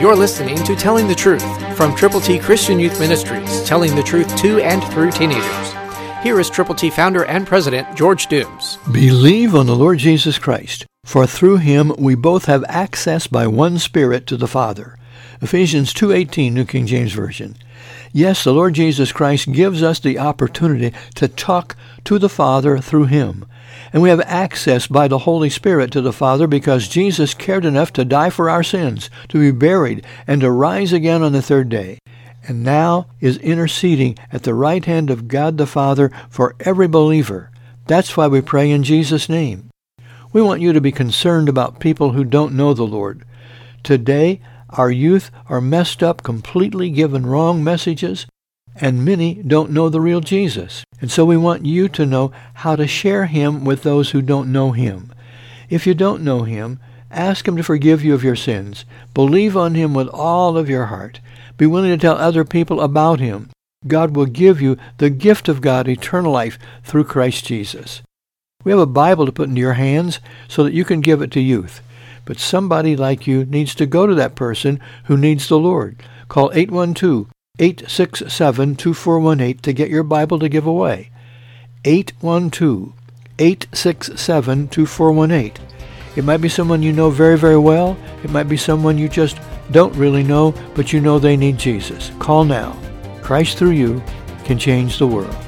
You're listening to Telling the Truth from Triple T Christian Youth Ministries, telling the truth to and through teenagers. Here is Triple T founder and president George Dooms. Believe on the Lord Jesus Christ, for through him we both have access by one Spirit to the Father. Ephesians 2:18 New King James Version. Yes, the Lord Jesus Christ gives us the opportunity to talk to the Father through him. And we have access by the Holy Spirit to the Father because Jesus cared enough to die for our sins, to be buried, and to rise again on the third day. And now is interceding at the right hand of God the Father for every believer. That's why we pray in Jesus' name. We want you to be concerned about people who don't know the Lord. Today, our youth are messed up, completely given wrong messages, and many don't know the real Jesus. And so we want you to know how to share him with those who don't know him. If you don't know him, ask him to forgive you of your sins. Believe on him with all of your heart. Be willing to tell other people about him. God will give you the gift of God, eternal life, through Christ Jesus. We have a Bible to put into your hands so that you can give it to youth. But somebody like you needs to go to that person who needs the Lord. Call 812 867-2418 to get your Bible to give away. 812-867-2418. It might be someone you know very, very well. It might be someone you just don't really know, but you know they need Jesus. Call now. Christ through you can change the world.